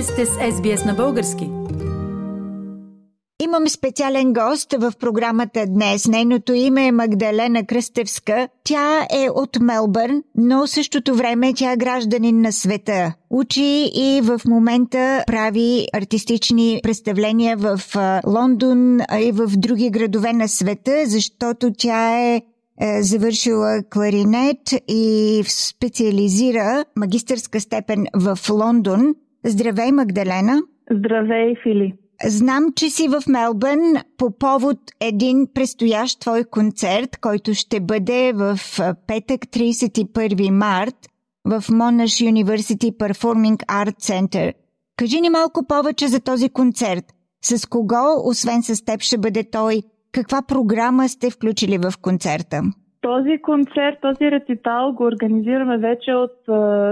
Вие сте с SBS на български. Имам специален гост в програмата днес. Нейното име е Магдалена Кръстевска. Тя е от Мелбърн, но същото време тя е гражданин на света. Учи и в момента прави артистични представления в Лондон и в други градове на света, защото тя е, е завършила кларинет и специализира магистърска степен в Лондон. Здравей, Магдалена! Здравей, Фили! Знам, че си в Мелбърн по повод един предстоящ твой концерт, който ще бъде в петък 31 март в Monash University Performing Art Center. Кажи ни малко повече за този концерт. С кого, освен с теб, ще бъде той? Каква програма сте включили в концерта? Този концерт, този рецитал го организираме вече от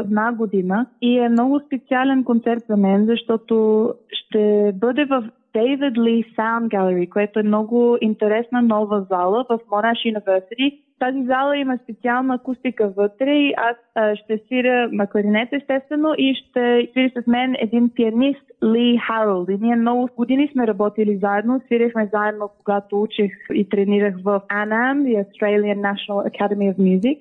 една година и е много специален концерт за мен, защото ще бъде в David Lee Sound Gallery, което е много интересна нова зала в Monash University. Тази зала има специална акустика вътре и аз а, ще свиря на кларинет естествено и ще свири с мен един пианист Ли Харолд. И ние много години сме работили заедно, свирихме заедно когато учих и тренирах в ANAM, the Australian National Academy of Music.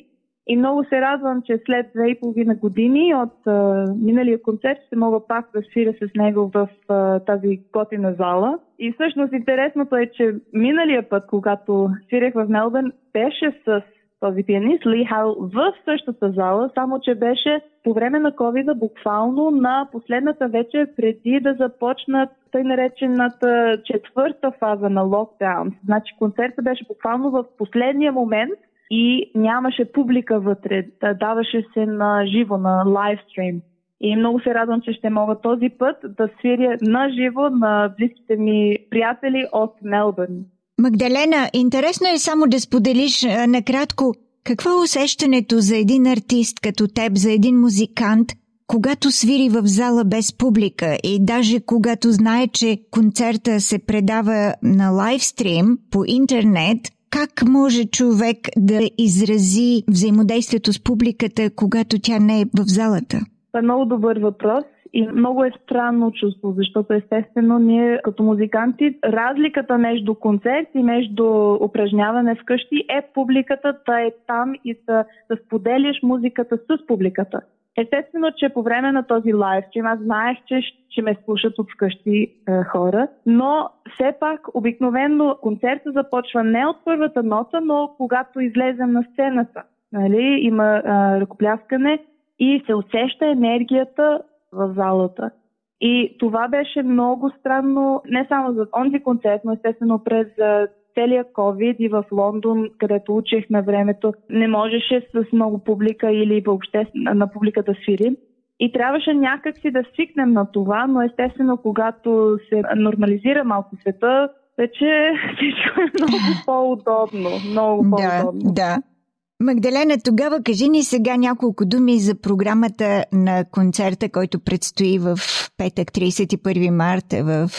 И много се радвам, че след две и половина години от а, миналия концерт ще мога пак да свиря с него в а, тази готина зала. И всъщност интересното е, че миналия път, когато свирях в Мелбърн, беше с този пианист Ли Хал в същата зала, само че беше по време на covid буквално на последната вечер преди да започнат тъй наречената четвърта фаза на локдаун. Значи концертът беше буквално в последния момент и нямаше публика вътре. Да, даваше се на живо, на лайвстрим. И много се радвам, че ще мога този път да свиря на живо на близките ми приятели от Мелбърн. Магдалена, интересно е само да споделиш а, накратко какво е усещането за един артист като теб, за един музикант, когато свири в зала без публика и даже когато знае, че концерта се предава на лайвстрим по интернет – как може човек да изрази взаимодействието с публиката, когато тя не е в залата? Това е много добър въпрос. И много е странно чувство, защото естествено ние като музиканти, разликата между концерт и между упражняване вкъщи е публиката да е там и да, да споделяш музиката с публиката. Естествено, че по време на този лайвстрим аз знаех, че ще ме слушат от вкъщи е, хора, но все пак обикновено концерта започва не от първата нота, но когато излезем на сцената. Нали? Има е, ръкопляскане и се усеща енергията в залата. И това беше много странно, не само за онзи концерт, но естествено през целия COVID и в Лондон, където учих на времето, не можеше с много публика или въобще на публика да свирим. И трябваше някакси да свикнем на това, но естествено, когато се нормализира малко света, вече всичко е много по-удобно. Много по-удобно. Да, да. Магдалена, тогава кажи ни сега няколко думи за програмата на концерта, който предстои в петък, 31 марта в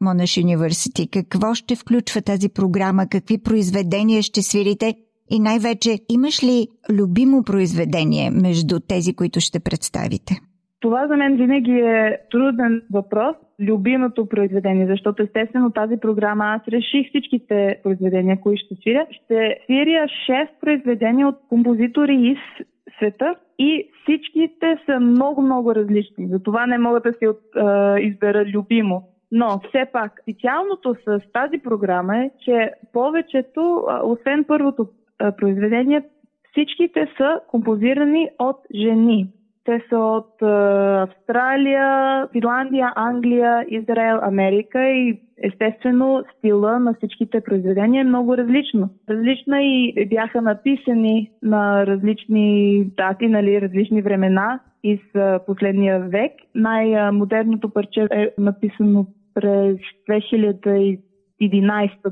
Монаш университет. Какво ще включва тази програма? Какви произведения ще свирите? И най-вече, имаш ли любимо произведение между тези, които ще представите? Това за мен винаги е труден въпрос, любимото произведение, защото естествено тази програма аз реших всичките произведения, които ще свиря. Ще свиря 6 произведения от композитори из света и всичките са много-много различни. Затова не мога да си от, е, избера любимо. Но все пак, специалното с тази програма е, че повечето, освен първото произведение, всичките са композирани от жени. Те са от е, Австралия, Финландия, Англия, Израел, Америка и естествено стила на всичките произведения е много различно. Различна и бяха написани на различни дати, нали, различни времена из е, последния век. Най-модерното парче е написано през 2011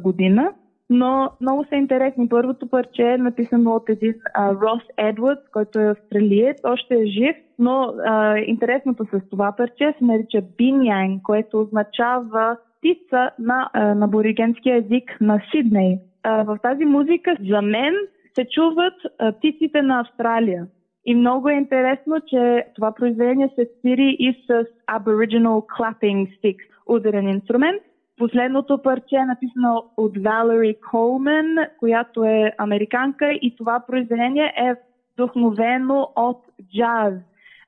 година но много са интересни. Първото парче е написано от един Рос Едвардс, който е австралиец, още е жив, но а, интересното с това парче се нарича Бинянг, което означава птица на, а, на боригенски език на Сидней. А, в тази музика за мен се чуват а, птиците на Австралия. И много е интересно, че това произведение се свири и с Aboriginal Clapping Stick, ударен инструмент. Последното парче е написано от Валери Колмен, която е американка и това произведение е вдохновено от джаз.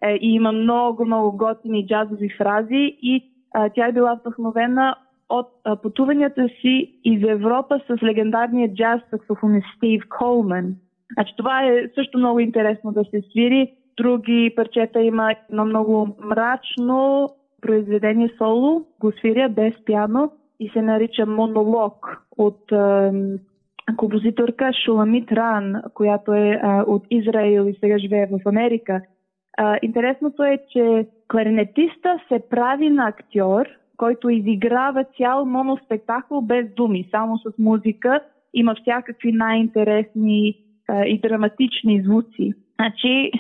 Е, и има много, много готини джазови фрази и а, тя е била вдъхновена от а, пътуванията си из Европа с легендарния джаз саксофонист Стив Колман. Значи, това е също много интересно да се свири. Други парчета има едно много мрачно произведение соло, го свиря без пиано и се нарича Монолог от а, композиторка Шуламит Ран, която е а, от Израил и сега живее в Америка. А, интересното е, че кларинетиста се прави на актьор, който изиграва цял моноспектакъл без думи, само с музика. Има всякакви най-интересни а, и драматични звуци. Значи,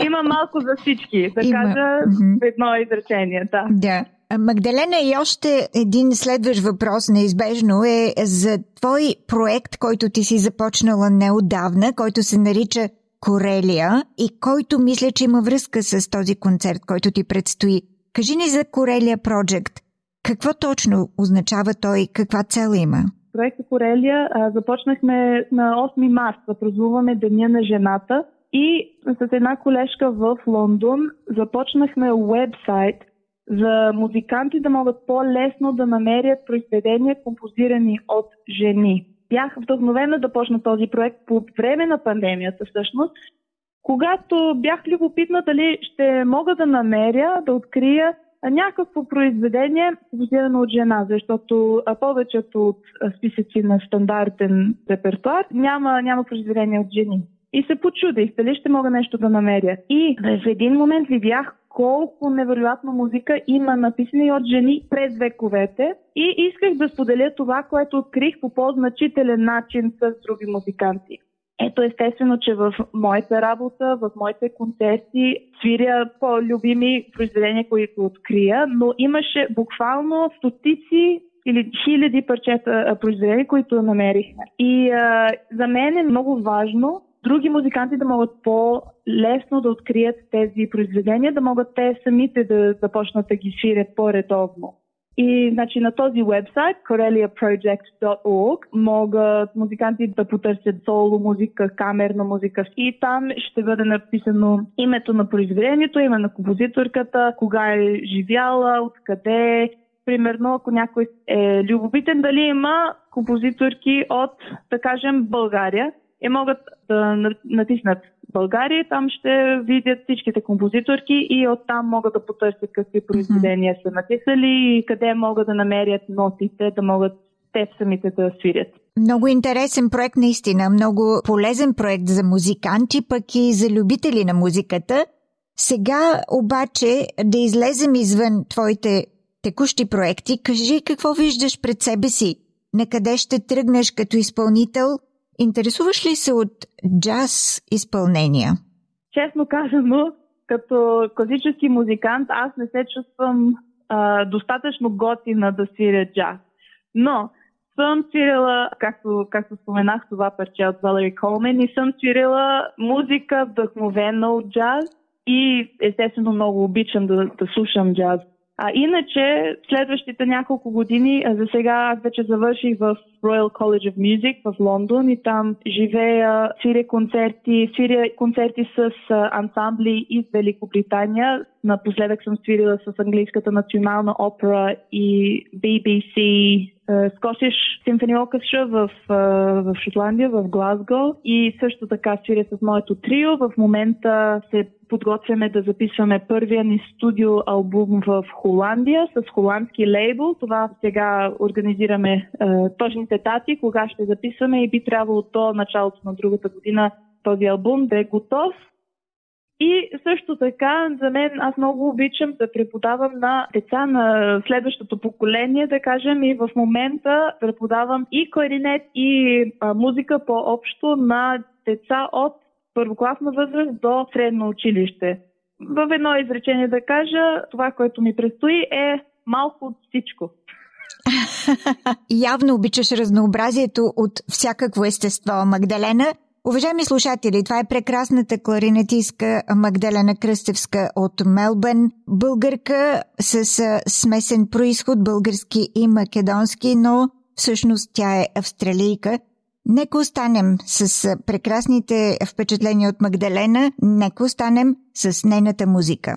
има малко за всички, да има. кажа в едно изречение. Да. да. Магдалена и още един следващ въпрос неизбежно е за твой проект, който ти си започнала неодавна, който се нарича Корелия и който мисля, че има връзка с този концерт, който ти предстои. Кажи ни за Корелия Project. Какво точно означава той? Каква цел има? Проекта Корелия започнахме на 8 марта празнуваме Деня на жената и с една колежка в Лондон започнахме вебсайт за музиканти да могат по-лесно да намерят произведения, композирани от жени. Бях вдъхновена да почна този проект по време на пандемията всъщност, когато бях любопитна дали ще мога да намеря, да открия някакво произведение, композирано от жена, защото повечето от списъци на стандартен репертуар няма, няма произведение от жени. И се почудих дали ще мога нещо да намеря. И в един момент видях колко невероятна музика има написани от жени през вековете и исках да споделя това, което открих по по-значителен начин с други музиканти. Ето естествено, че в моята работа, в моите концерти свиря по-любими произведения, които открия, но имаше буквално стотици или хиляди парчета произведения, които намерихме. И а, за мен е много важно други музиканти да могат по-лесно да открият тези произведения, да могат те самите да започнат да ги свирят по-редовно. И значи, на този вебсайт, coreliaproject.org, могат музиканти да потърсят соло музика, камерна музика и там ще бъде написано името на произведението, име на композиторката, кога е живяла, откъде. Примерно, ако някой е любопитен, дали има композиторки от, да кажем, България и могат да натиснат България, там ще видят всичките композиторки и оттам могат да потърсят какви произведения са написали и къде могат да намерят нотите, да могат те самите да свирят. Много интересен проект наистина, много полезен проект за музиканти, пък и за любители на музиката. Сега обаче да излезем извън твоите текущи проекти, кажи какво виждаш пред себе си, на къде ще тръгнеш като изпълнител – Интересуваш ли се от джаз изпълнения? Честно казано, като класически музикант, аз не се чувствам а, достатъчно готина да свиря джаз. Но съм свирила, както, както споменах това парче от Валери Колмен, и съм свирила музика вдъхновена от джаз и естествено много обичам да, да слушам джаз. А иначе, следващите няколко години, за сега аз вече завърших в Royal College of Music в Лондон и там живея, свиря концерти, свиря концерти с ансамбли из Великобритания. Напоследък съм свирила с английската национална опера и BBC Scottish Symphony Orchestra в, в Шотландия, в Глазго и също така свиря с моето трио. В момента се подготвяме да записваме първия ни студио албум в Холандия с холандски лейбл. Това сега организираме е, точните дати, кога ще записваме и би трябвало до началото на другата година този албум да е готов. И също така, за мен, аз много обичам да преподавам на деца на следващото поколение, да кажем, и в момента преподавам и кларинет, и а, музика по-общо на деца от първокласна възраст до средно училище. В едно изречение да кажа, това, което ми предстои е малко от всичко. Явно обичаш разнообразието от всякакво естество, Магдалена. Уважаеми слушатели, това е прекрасната кларинетистка Магдалена Кръстевска от Мелбърн, българка с смесен происход, български и македонски, но всъщност тя е австралийка. Нека останем с прекрасните впечатления от Магдалена, нека останем с нейната музика.